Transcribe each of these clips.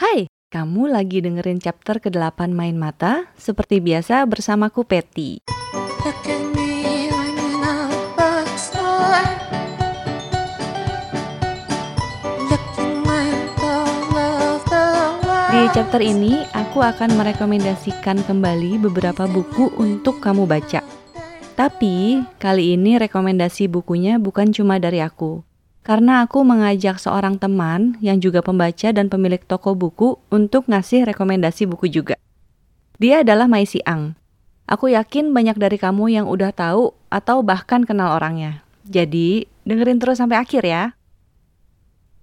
Hai, kamu lagi dengerin chapter ke-8 Main Mata, seperti biasa bersamaku Peti. Di chapter ini, aku akan merekomendasikan kembali beberapa buku untuk kamu baca. Tapi, kali ini rekomendasi bukunya bukan cuma dari aku. Karena aku mengajak seorang teman yang juga pembaca dan pemilik toko buku untuk ngasih rekomendasi buku juga. Dia adalah Maisi Ang. Aku yakin banyak dari kamu yang udah tahu atau bahkan kenal orangnya. Jadi, dengerin terus sampai akhir ya.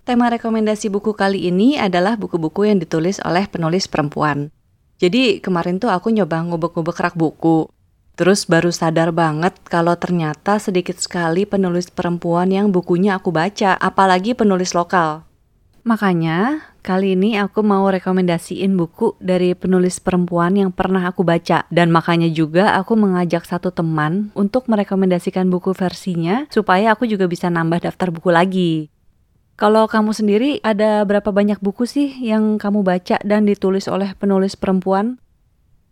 Tema rekomendasi buku kali ini adalah buku-buku yang ditulis oleh penulis perempuan. Jadi kemarin tuh aku nyoba ngubek-ngubek rak buku. Terus baru sadar banget kalau ternyata sedikit sekali penulis perempuan yang bukunya aku baca, apalagi penulis lokal. Makanya, kali ini aku mau rekomendasiin buku dari penulis perempuan yang pernah aku baca. Dan makanya juga aku mengajak satu teman untuk merekomendasikan buku versinya supaya aku juga bisa nambah daftar buku lagi. Kalau kamu sendiri ada berapa banyak buku sih yang kamu baca dan ditulis oleh penulis perempuan?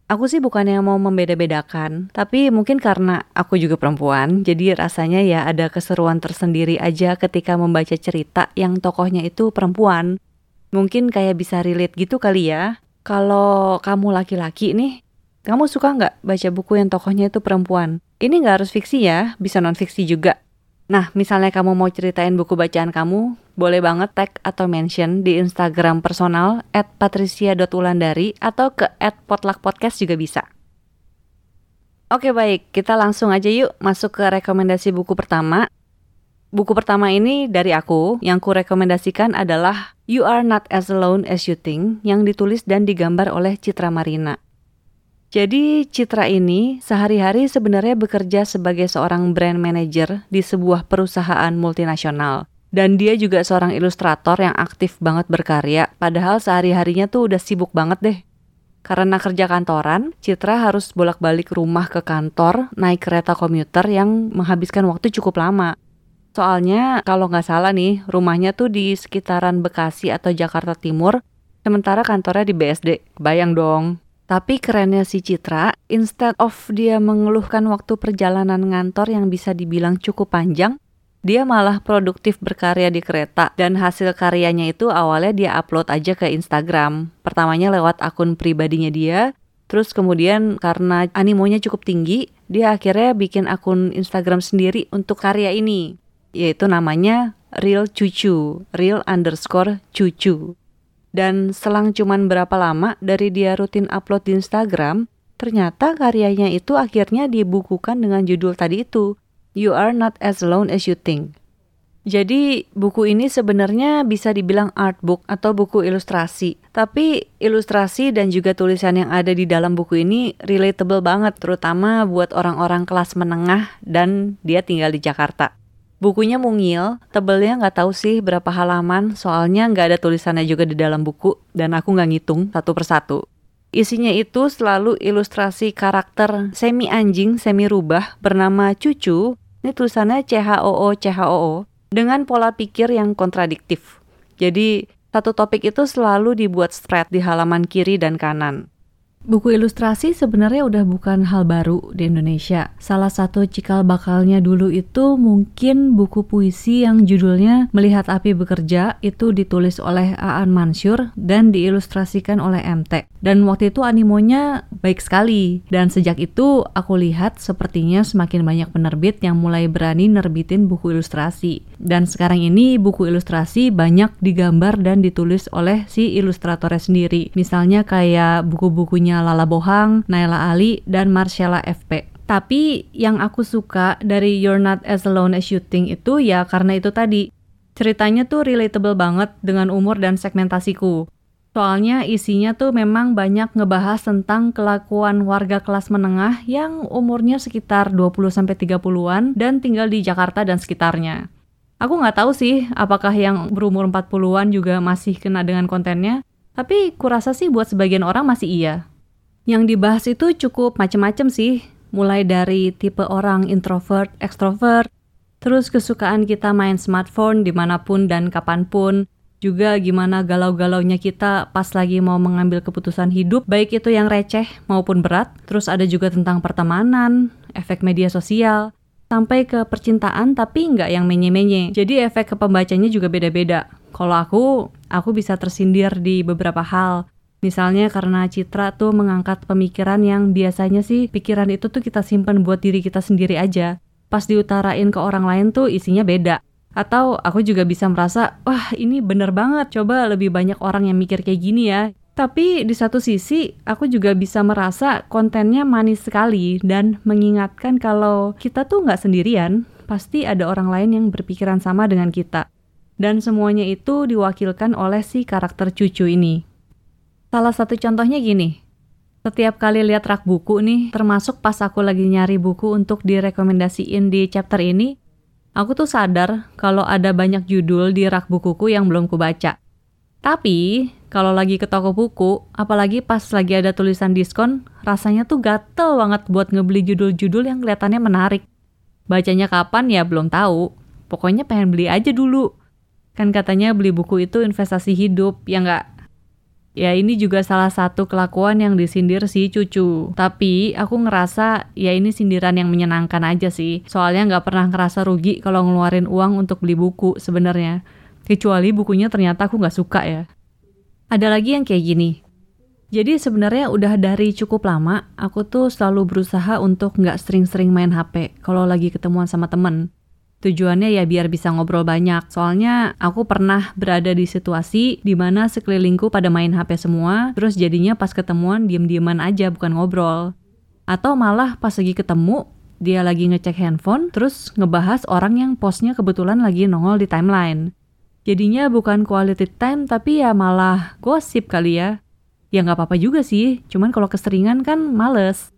Aku sih bukannya mau membeda-bedakan, tapi mungkin karena aku juga perempuan, jadi rasanya ya ada keseruan tersendiri aja ketika membaca cerita yang tokohnya itu perempuan. Mungkin kayak bisa relate gitu kali ya. Kalau kamu laki-laki nih, kamu suka nggak baca buku yang tokohnya itu perempuan? Ini nggak harus fiksi ya, bisa non-fiksi juga. Nah, misalnya kamu mau ceritain buku bacaan kamu, boleh banget tag atau mention di Instagram personal at patricia.ulandari atau ke at potluckpodcast juga bisa. Oke baik, kita langsung aja yuk masuk ke rekomendasi buku pertama. Buku pertama ini dari aku, yang ku rekomendasikan adalah You Are Not As Alone As You Think, yang ditulis dan digambar oleh Citra Marina. Jadi Citra ini sehari-hari sebenarnya bekerja sebagai seorang brand manager di sebuah perusahaan multinasional. Dan dia juga seorang ilustrator yang aktif banget berkarya, padahal sehari-harinya tuh udah sibuk banget deh. Karena kerja kantoran, Citra harus bolak-balik rumah ke kantor, naik kereta komuter yang menghabiskan waktu cukup lama. Soalnya kalau nggak salah nih, rumahnya tuh di sekitaran Bekasi atau Jakarta Timur, sementara kantornya di BSD. Bayang dong. Tapi kerennya si Citra, instead of dia mengeluhkan waktu perjalanan ngantor yang bisa dibilang cukup panjang, dia malah produktif berkarya di kereta dan hasil karyanya itu awalnya dia upload aja ke Instagram. Pertamanya lewat akun pribadinya dia, terus kemudian karena animonya cukup tinggi, dia akhirnya bikin akun Instagram sendiri untuk karya ini, yaitu namanya Real Cucu, Real underscore Cucu. Dan selang cuman berapa lama dari dia rutin upload di Instagram, ternyata karyanya itu akhirnya dibukukan dengan judul tadi itu, You Are Not As Alone As You Think. Jadi buku ini sebenarnya bisa dibilang art book atau buku ilustrasi. Tapi ilustrasi dan juga tulisan yang ada di dalam buku ini relatable banget, terutama buat orang-orang kelas menengah dan dia tinggal di Jakarta. Bukunya mungil, tebelnya nggak tahu sih berapa halaman, soalnya nggak ada tulisannya juga di dalam buku, dan aku nggak ngitung satu persatu. Isinya itu selalu ilustrasi karakter semi anjing, semi rubah bernama Cucu. Ini tulisannya CHOO CHOO dengan pola pikir yang kontradiktif. Jadi satu topik itu selalu dibuat spread di halaman kiri dan kanan. Buku ilustrasi sebenarnya udah bukan hal baru di Indonesia. Salah satu cikal bakalnya dulu itu mungkin buku puisi yang judulnya Melihat Api Bekerja itu ditulis oleh Aan Mansur dan diilustrasikan oleh MT. Dan waktu itu animonya baik sekali. Dan sejak itu aku lihat sepertinya semakin banyak penerbit yang mulai berani nerbitin buku ilustrasi. Dan sekarang ini buku ilustrasi banyak digambar dan ditulis oleh si ilustratornya sendiri. Misalnya kayak buku-bukunya Lala Bohang, Naila Ali, dan Marcella FP. Tapi yang aku suka dari You're Not As Alone As You Think itu ya karena itu tadi. Ceritanya tuh relatable banget dengan umur dan segmentasiku. Soalnya isinya tuh memang banyak ngebahas tentang kelakuan warga kelas menengah yang umurnya sekitar 20-30-an dan tinggal di Jakarta dan sekitarnya. Aku nggak tahu sih apakah yang berumur 40-an juga masih kena dengan kontennya, tapi kurasa sih buat sebagian orang masih iya. Yang dibahas itu cukup macem-macem sih, mulai dari tipe orang introvert, extrovert, terus kesukaan kita main smartphone di mana pun dan kapan pun, juga gimana galau-galaunya kita pas lagi mau mengambil keputusan hidup, baik itu yang receh maupun berat. Terus ada juga tentang pertemanan, efek media sosial, sampai ke percintaan tapi nggak yang menye-menye. Jadi efek ke pembacanya juga beda-beda. Kalau aku, aku bisa tersindir di beberapa hal. Misalnya karena Citra tuh mengangkat pemikiran yang biasanya sih pikiran itu tuh kita simpan buat diri kita sendiri aja. Pas diutarain ke orang lain tuh isinya beda. Atau aku juga bisa merasa, wah ini bener banget, coba lebih banyak orang yang mikir kayak gini ya. Tapi di satu sisi, aku juga bisa merasa kontennya manis sekali dan mengingatkan kalau kita tuh nggak sendirian, pasti ada orang lain yang berpikiran sama dengan kita. Dan semuanya itu diwakilkan oleh si karakter cucu ini. Salah satu contohnya gini, setiap kali lihat rak buku nih, termasuk pas aku lagi nyari buku untuk direkomendasiin di chapter ini, Aku tuh sadar kalau ada banyak judul di rak bukuku yang belum kubaca. Tapi, kalau lagi ke toko buku, apalagi pas lagi ada tulisan diskon, rasanya tuh gatel banget buat ngebeli judul-judul yang kelihatannya menarik. Bacanya kapan ya belum tahu. Pokoknya pengen beli aja dulu. Kan katanya beli buku itu investasi hidup, ya nggak? Ya ini juga salah satu kelakuan yang disindir si cucu. Tapi aku ngerasa ya ini sindiran yang menyenangkan aja sih. Soalnya nggak pernah ngerasa rugi kalau ngeluarin uang untuk beli buku sebenarnya. Kecuali bukunya ternyata aku nggak suka ya. Ada lagi yang kayak gini. Jadi sebenarnya udah dari cukup lama, aku tuh selalu berusaha untuk nggak sering-sering main HP kalau lagi ketemuan sama temen. Tujuannya ya biar bisa ngobrol banyak. Soalnya aku pernah berada di situasi di mana sekelilingku pada main HP semua, terus jadinya pas ketemuan diem-dieman aja bukan ngobrol. Atau malah pas lagi ketemu, dia lagi ngecek handphone, terus ngebahas orang yang postnya kebetulan lagi nongol di timeline. Jadinya bukan quality time tapi ya malah gosip kali ya. Ya nggak apa-apa juga sih, cuman kalau keseringan kan males.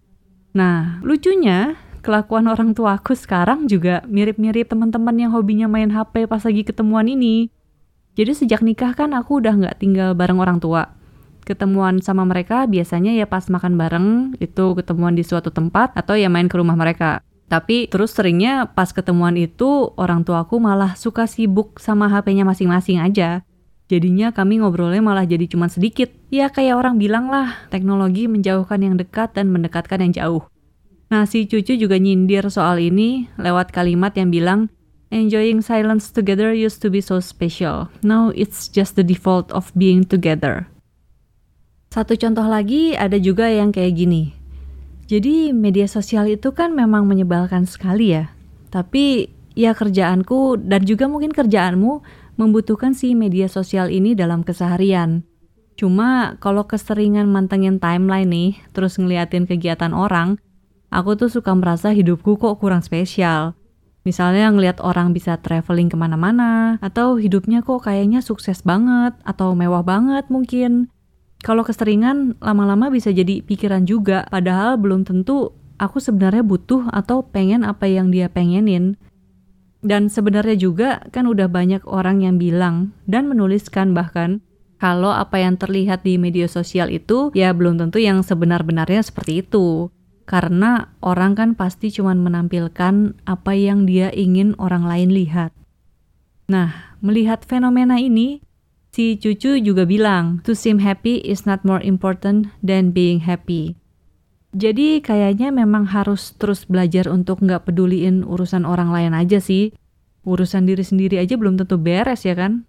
Nah, lucunya kelakuan orang tua aku sekarang juga mirip-mirip teman-teman yang hobinya main HP pas lagi ketemuan ini. Jadi sejak nikah kan aku udah nggak tinggal bareng orang tua. Ketemuan sama mereka biasanya ya pas makan bareng, itu ketemuan di suatu tempat atau ya main ke rumah mereka. Tapi terus seringnya pas ketemuan itu orang tuaku malah suka sibuk sama HP-nya masing-masing aja. Jadinya kami ngobrolnya malah jadi cuma sedikit. Ya kayak orang bilang lah, teknologi menjauhkan yang dekat dan mendekatkan yang jauh. Nah, si cucu juga nyindir soal ini lewat kalimat yang bilang, Enjoying silence together used to be so special. Now it's just the default of being together. Satu contoh lagi ada juga yang kayak gini. Jadi media sosial itu kan memang menyebalkan sekali ya. Tapi ya kerjaanku dan juga mungkin kerjaanmu membutuhkan si media sosial ini dalam keseharian. Cuma kalau keseringan mantengin timeline nih, terus ngeliatin kegiatan orang, aku tuh suka merasa hidupku kok kurang spesial. Misalnya ngelihat orang bisa traveling ke mana-mana, atau hidupnya kok kayaknya sukses banget, atau mewah banget mungkin. Kalau keseringan, lama-lama bisa jadi pikiran juga, padahal belum tentu aku sebenarnya butuh atau pengen apa yang dia pengenin. Dan sebenarnya juga kan udah banyak orang yang bilang dan menuliskan bahkan kalau apa yang terlihat di media sosial itu ya belum tentu yang sebenar-benarnya seperti itu. Karena orang kan pasti cuma menampilkan apa yang dia ingin orang lain lihat. Nah, melihat fenomena ini, si cucu juga bilang, to seem happy is not more important than being happy. Jadi kayaknya memang harus terus belajar untuk nggak peduliin urusan orang lain aja sih. Urusan diri sendiri aja belum tentu beres ya kan?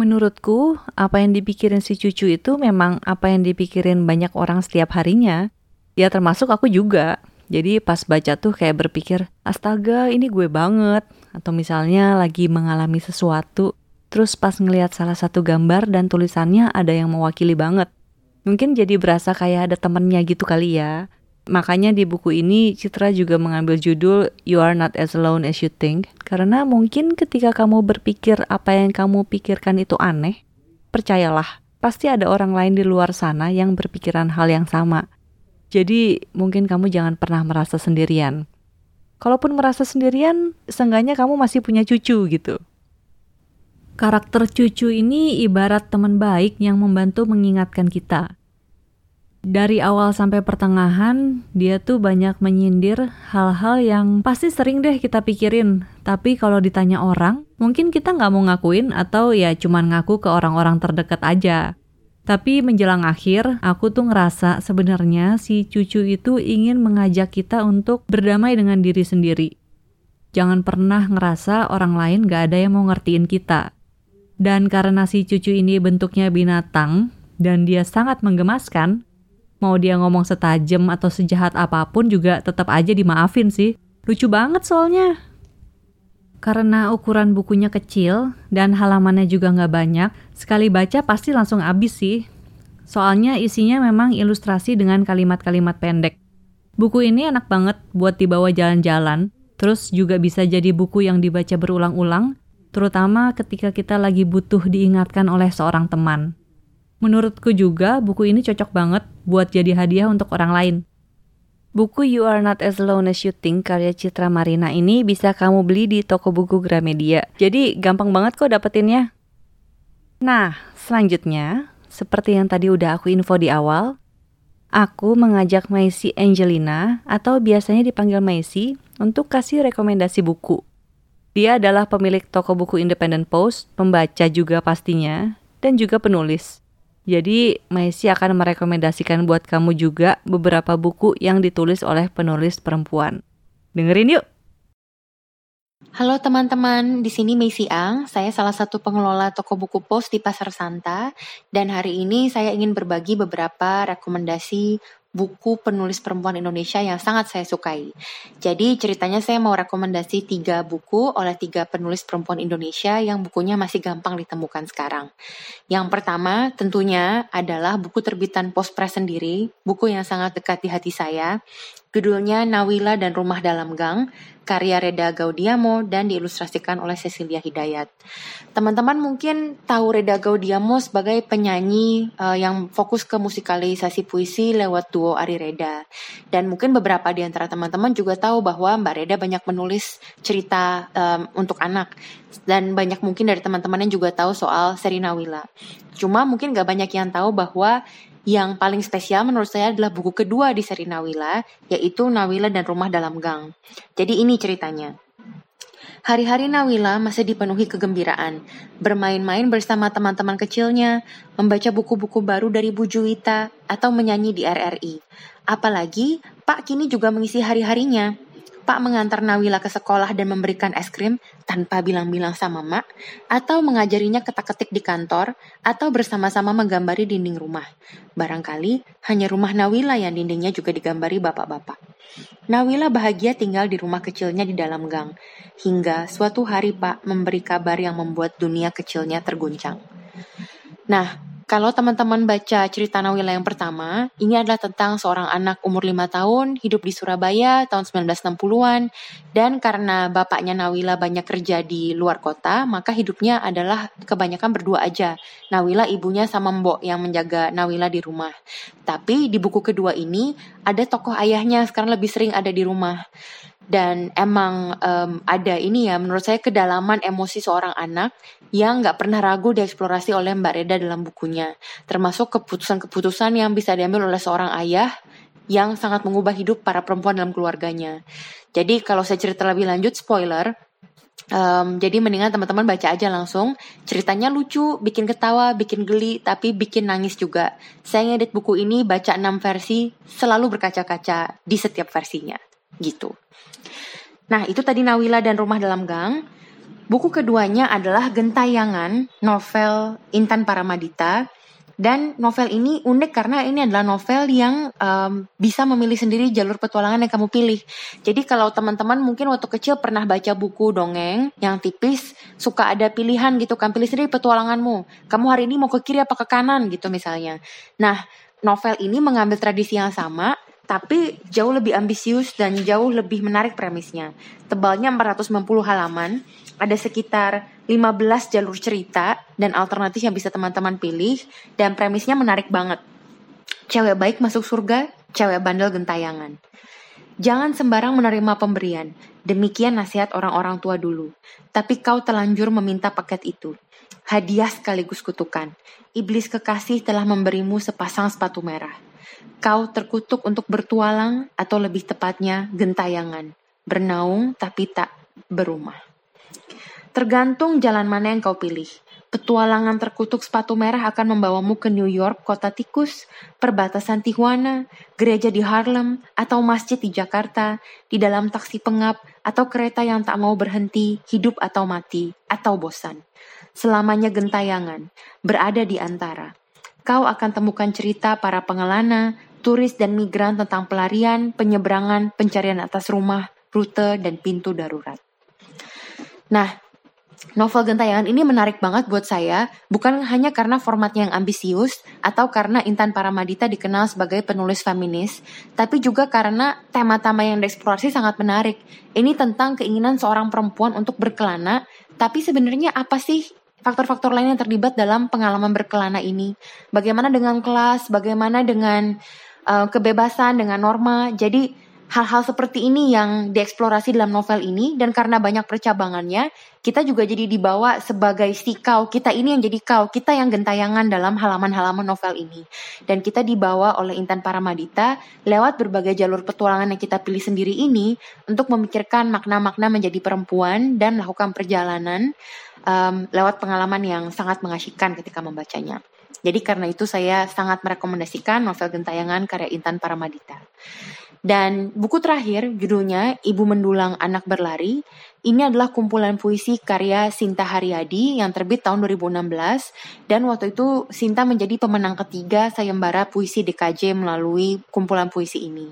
Menurutku, apa yang dipikirin si cucu itu memang apa yang dipikirin banyak orang setiap harinya ya termasuk aku juga. Jadi pas baca tuh kayak berpikir, astaga ini gue banget. Atau misalnya lagi mengalami sesuatu, terus pas ngelihat salah satu gambar dan tulisannya ada yang mewakili banget. Mungkin jadi berasa kayak ada temennya gitu kali ya. Makanya di buku ini Citra juga mengambil judul You Are Not As Alone As You Think Karena mungkin ketika kamu berpikir apa yang kamu pikirkan itu aneh Percayalah, pasti ada orang lain di luar sana yang berpikiran hal yang sama jadi mungkin kamu jangan pernah merasa sendirian. Kalaupun merasa sendirian, seenggaknya kamu masih punya cucu gitu. Karakter cucu ini ibarat teman baik yang membantu mengingatkan kita. dari awal sampai pertengahan dia tuh banyak menyindir hal-hal yang pasti sering deh kita pikirin. Tapi kalau ditanya orang, mungkin kita nggak mau ngakuin atau ya cuman ngaku ke orang-orang terdekat aja. Tapi menjelang akhir, aku tuh ngerasa sebenarnya si cucu itu ingin mengajak kita untuk berdamai dengan diri sendiri. Jangan pernah ngerasa orang lain gak ada yang mau ngertiin kita. Dan karena si cucu ini bentuknya binatang, dan dia sangat menggemaskan, mau dia ngomong setajam atau sejahat apa pun juga tetap aja dimaafin sih. Lucu banget soalnya. Karena ukuran bukunya kecil dan halamannya juga nggak banyak, sekali baca pasti langsung habis sih. Soalnya isinya memang ilustrasi dengan kalimat-kalimat pendek. Buku ini enak banget buat dibawa jalan-jalan, terus juga bisa jadi buku yang dibaca berulang-ulang, terutama ketika kita lagi butuh diingatkan oleh seorang teman. Menurutku juga buku ini cocok banget buat jadi hadiah untuk orang lain. Buku You Are Not As Alone As You Think karya Citra Marina ini bisa kamu beli di toko buku Gramedia. Jadi gampang banget kok dapetinnya. Nah, selanjutnya, seperti yang tadi udah aku info di awal, aku mengajak Maisy Angelina atau biasanya dipanggil Maisy untuk kasih rekomendasi buku. Dia adalah pemilik toko buku Independent Post, pembaca juga pastinya, dan juga penulis. Jadi, Maisy akan merekomendasikan buat kamu juga beberapa buku yang ditulis oleh penulis perempuan. Dengerin yuk! Halo teman-teman, di sini Maisy Ang. Saya salah satu pengelola toko buku pos di Pasar Santa. Dan hari ini saya ingin berbagi beberapa rekomendasi buku penulis perempuan Indonesia yang sangat saya sukai. Jadi ceritanya saya mau rekomendasi tiga buku oleh tiga penulis perempuan Indonesia yang bukunya masih gampang ditemukan sekarang. Yang pertama tentunya adalah buku terbitan Post Press sendiri, buku yang sangat dekat di hati saya. Judulnya Nawila dan Rumah Dalam Gang, karya Reda Gaudiamo dan diilustrasikan oleh Cecilia Hidayat. Teman-teman mungkin tahu Reda Gaudiamo sebagai penyanyi uh, yang fokus ke musikalisasi puisi lewat duo Ari Reda. Dan mungkin beberapa di antara teman-teman juga tahu bahwa Mbak Reda banyak menulis cerita um, untuk anak. Dan banyak mungkin dari teman-teman yang juga tahu soal seri Nawila. Cuma mungkin gak banyak yang tahu bahwa yang paling spesial menurut saya adalah buku kedua di seri Nawila, yaitu Nawila dan Rumah Dalam Gang. Jadi ini ceritanya. Hari-hari Nawila masih dipenuhi kegembiraan, bermain-main bersama teman-teman kecilnya, membaca buku-buku baru dari Bu Juwita, atau menyanyi di RRI. Apalagi, Pak kini juga mengisi hari-harinya Pak mengantar Nawila ke sekolah dan memberikan es krim tanpa bilang-bilang sama Mak, atau mengajarinya ketak-ketik di kantor, atau bersama-sama menggambari dinding rumah. Barangkali hanya rumah Nawila yang dindingnya juga digambari bapak-bapak. Nawila bahagia tinggal di rumah kecilnya di dalam gang, hingga suatu hari Pak memberi kabar yang membuat dunia kecilnya terguncang. Nah, kalau teman-teman baca cerita Nawila yang pertama, ini adalah tentang seorang anak umur 5 tahun, hidup di Surabaya tahun 1960-an, dan karena bapaknya Nawila banyak kerja di luar kota, maka hidupnya adalah kebanyakan berdua aja. Nawila ibunya sama mbok yang menjaga Nawila di rumah. Tapi di buku kedua ini, ada tokoh ayahnya sekarang lebih sering ada di rumah dan emang um, ada ini ya menurut saya kedalaman emosi seorang anak yang nggak pernah ragu dieksplorasi oleh Mbak Reda dalam bukunya termasuk keputusan-keputusan yang bisa diambil oleh seorang ayah yang sangat mengubah hidup para perempuan dalam keluarganya jadi kalau saya cerita lebih lanjut spoiler Um, jadi mendingan teman-teman baca aja langsung. Ceritanya lucu, bikin ketawa, bikin geli, tapi bikin nangis juga. Saya ngedit buku ini baca 6 versi, selalu berkaca-kaca di setiap versinya. Gitu. Nah, itu tadi Nawila dan Rumah Dalam Gang. Buku keduanya adalah Gentayangan, novel Intan Paramadita. Dan novel ini unik karena ini adalah novel yang um, bisa memilih sendiri jalur petualangan yang kamu pilih. Jadi kalau teman-teman mungkin waktu kecil pernah baca buku dongeng yang tipis, suka ada pilihan gitu kan, pilih sendiri petualanganmu. Kamu hari ini mau ke kiri apa ke kanan gitu misalnya. Nah, novel ini mengambil tradisi yang sama, tapi jauh lebih ambisius dan jauh lebih menarik premisnya. Tebalnya 490 halaman, ada sekitar 15 jalur cerita dan alternatif yang bisa teman-teman pilih dan premisnya menarik banget. Cewek baik masuk surga, cewek bandel gentayangan. Jangan sembarang menerima pemberian. Demikian nasihat orang-orang tua dulu. Tapi kau telanjur meminta paket itu. Hadiah sekaligus kutukan. Iblis kekasih telah memberimu sepasang sepatu merah Kau terkutuk untuk bertualang atau lebih tepatnya gentayangan. Bernaung tapi tak berumah. Tergantung jalan mana yang kau pilih. Petualangan terkutuk sepatu merah akan membawamu ke New York, kota tikus, perbatasan Tijuana, gereja di Harlem, atau masjid di Jakarta, di dalam taksi pengap, atau kereta yang tak mau berhenti, hidup atau mati, atau bosan. Selamanya gentayangan, berada di antara. Kau akan temukan cerita para pengelana, turis dan migran tentang pelarian, penyeberangan, pencarian atas rumah, rute, dan pintu darurat. Nah, Novel Gentayangan ini menarik banget buat saya, bukan hanya karena formatnya yang ambisius atau karena Intan Paramadita dikenal sebagai penulis feminis, tapi juga karena tema-tema yang dieksplorasi sangat menarik. Ini tentang keinginan seorang perempuan untuk berkelana, tapi sebenarnya apa sih faktor-faktor lain yang terlibat dalam pengalaman berkelana ini? Bagaimana dengan kelas? Bagaimana dengan uh, kebebasan, dengan norma? Jadi hal-hal seperti ini yang dieksplorasi dalam novel ini dan karena banyak percabangannya kita juga jadi dibawa sebagai si kau kita ini yang jadi kau kita yang gentayangan dalam halaman-halaman novel ini dan kita dibawa oleh Intan Paramadita lewat berbagai jalur petualangan yang kita pilih sendiri ini untuk memikirkan makna-makna menjadi perempuan dan melakukan perjalanan um, lewat pengalaman yang sangat mengasyikkan ketika membacanya. Jadi karena itu saya sangat merekomendasikan novel Gentayangan karya Intan Paramadita. Dan buku terakhir judulnya Ibu Mendulang Anak Berlari. Ini adalah kumpulan puisi karya Sinta Haryadi yang terbit tahun 2016 dan waktu itu Sinta menjadi pemenang ketiga sayembara puisi DKJ melalui kumpulan puisi ini.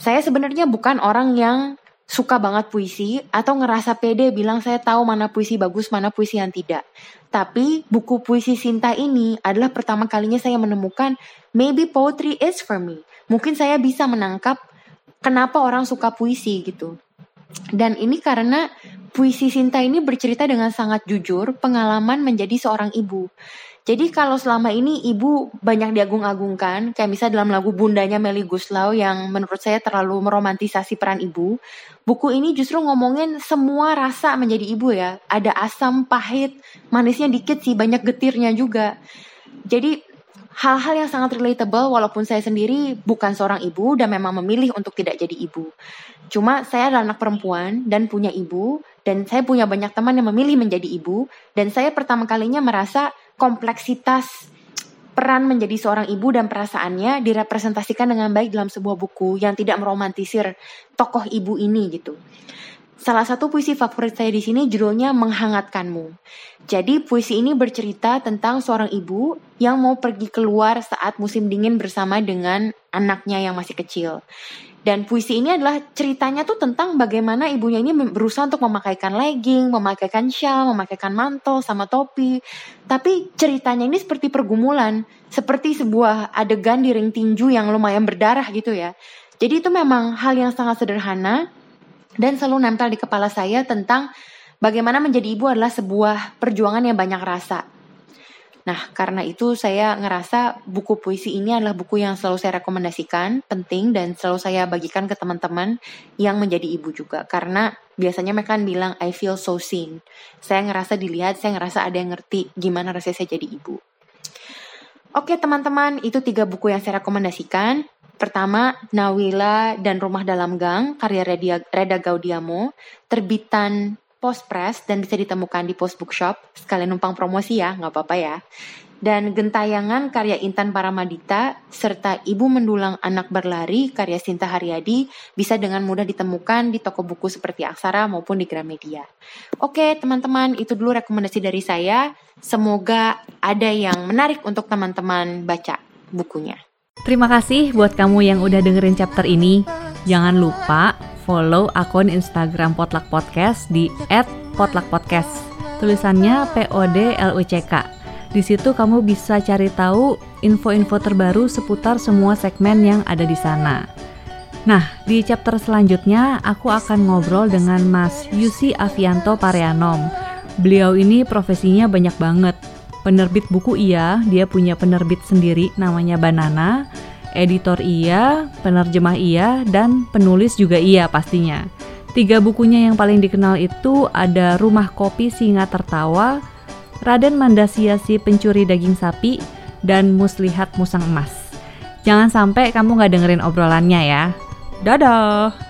Saya sebenarnya bukan orang yang suka banget puisi atau ngerasa pede bilang saya tahu mana puisi bagus, mana puisi yang tidak. Tapi buku puisi Sinta ini adalah pertama kalinya saya menemukan maybe poetry is for me. Mungkin saya bisa menangkap kenapa orang suka puisi gitu. Dan ini karena puisi Sinta ini bercerita dengan sangat jujur pengalaman menjadi seorang ibu. Jadi kalau selama ini ibu banyak diagung-agungkan, kayak misalnya dalam lagu Bundanya Meli Guslau yang menurut saya terlalu meromantisasi peran ibu, buku ini justru ngomongin semua rasa menjadi ibu ya. Ada asam, pahit, manisnya dikit sih, banyak getirnya juga. Jadi hal-hal yang sangat relatable walaupun saya sendiri bukan seorang ibu dan memang memilih untuk tidak jadi ibu. Cuma saya adalah anak perempuan dan punya ibu dan saya punya banyak teman yang memilih menjadi ibu dan saya pertama kalinya merasa kompleksitas peran menjadi seorang ibu dan perasaannya direpresentasikan dengan baik dalam sebuah buku yang tidak meromantisir tokoh ibu ini gitu. Salah satu puisi favorit saya di sini judulnya Menghangatkanmu. Jadi puisi ini bercerita tentang seorang ibu yang mau pergi keluar saat musim dingin bersama dengan anaknya yang masih kecil. Dan puisi ini adalah ceritanya tuh tentang bagaimana ibunya ini berusaha untuk memakaikan legging, memakaikan shawl, memakaikan mantel sama topi. Tapi ceritanya ini seperti pergumulan, seperti sebuah adegan di ring tinju yang lumayan berdarah gitu ya. Jadi itu memang hal yang sangat sederhana, dan selalu nempel di kepala saya tentang bagaimana menjadi ibu adalah sebuah perjuangan yang banyak rasa. Nah, karena itu saya ngerasa buku puisi ini adalah buku yang selalu saya rekomendasikan, penting dan selalu saya bagikan ke teman-teman yang menjadi ibu juga. Karena biasanya mereka kan bilang I feel so seen. Saya ngerasa dilihat, saya ngerasa ada yang ngerti gimana rasanya saya jadi ibu. Oke teman-teman, itu tiga buku yang saya rekomendasikan. Pertama, Nawila dan Rumah Dalam Gang, karya Reda, Reda Gaudiamo, terbitan Post Press dan bisa ditemukan di Post Bookshop. Sekalian numpang promosi ya, nggak apa-apa ya. Dan Gentayangan karya Intan Paramadita, serta Ibu Mendulang Anak Berlari karya Sinta Haryadi bisa dengan mudah ditemukan di toko buku seperti Aksara maupun di Gramedia. Oke teman-teman, itu dulu rekomendasi dari saya. Semoga ada yang menarik untuk teman-teman baca bukunya. Terima kasih buat kamu yang udah dengerin chapter ini. Jangan lupa follow akun Instagram Potluck Podcast di @potluckpodcast. Tulisannya P O D L U C K. Di situ kamu bisa cari tahu info-info terbaru seputar semua segmen yang ada di sana. Nah, di chapter selanjutnya aku akan ngobrol dengan Mas Yusi Avianto Pareanom. Beliau ini profesinya banyak banget Penerbit buku iya, dia punya penerbit sendiri namanya Banana. Editor iya, penerjemah iya, dan penulis juga iya pastinya. Tiga bukunya yang paling dikenal itu ada Rumah Kopi Singa Tertawa, Raden Mandasiasi Pencuri Daging Sapi, dan Muslihat Musang Emas. Jangan sampai kamu nggak dengerin obrolannya ya. Dadah!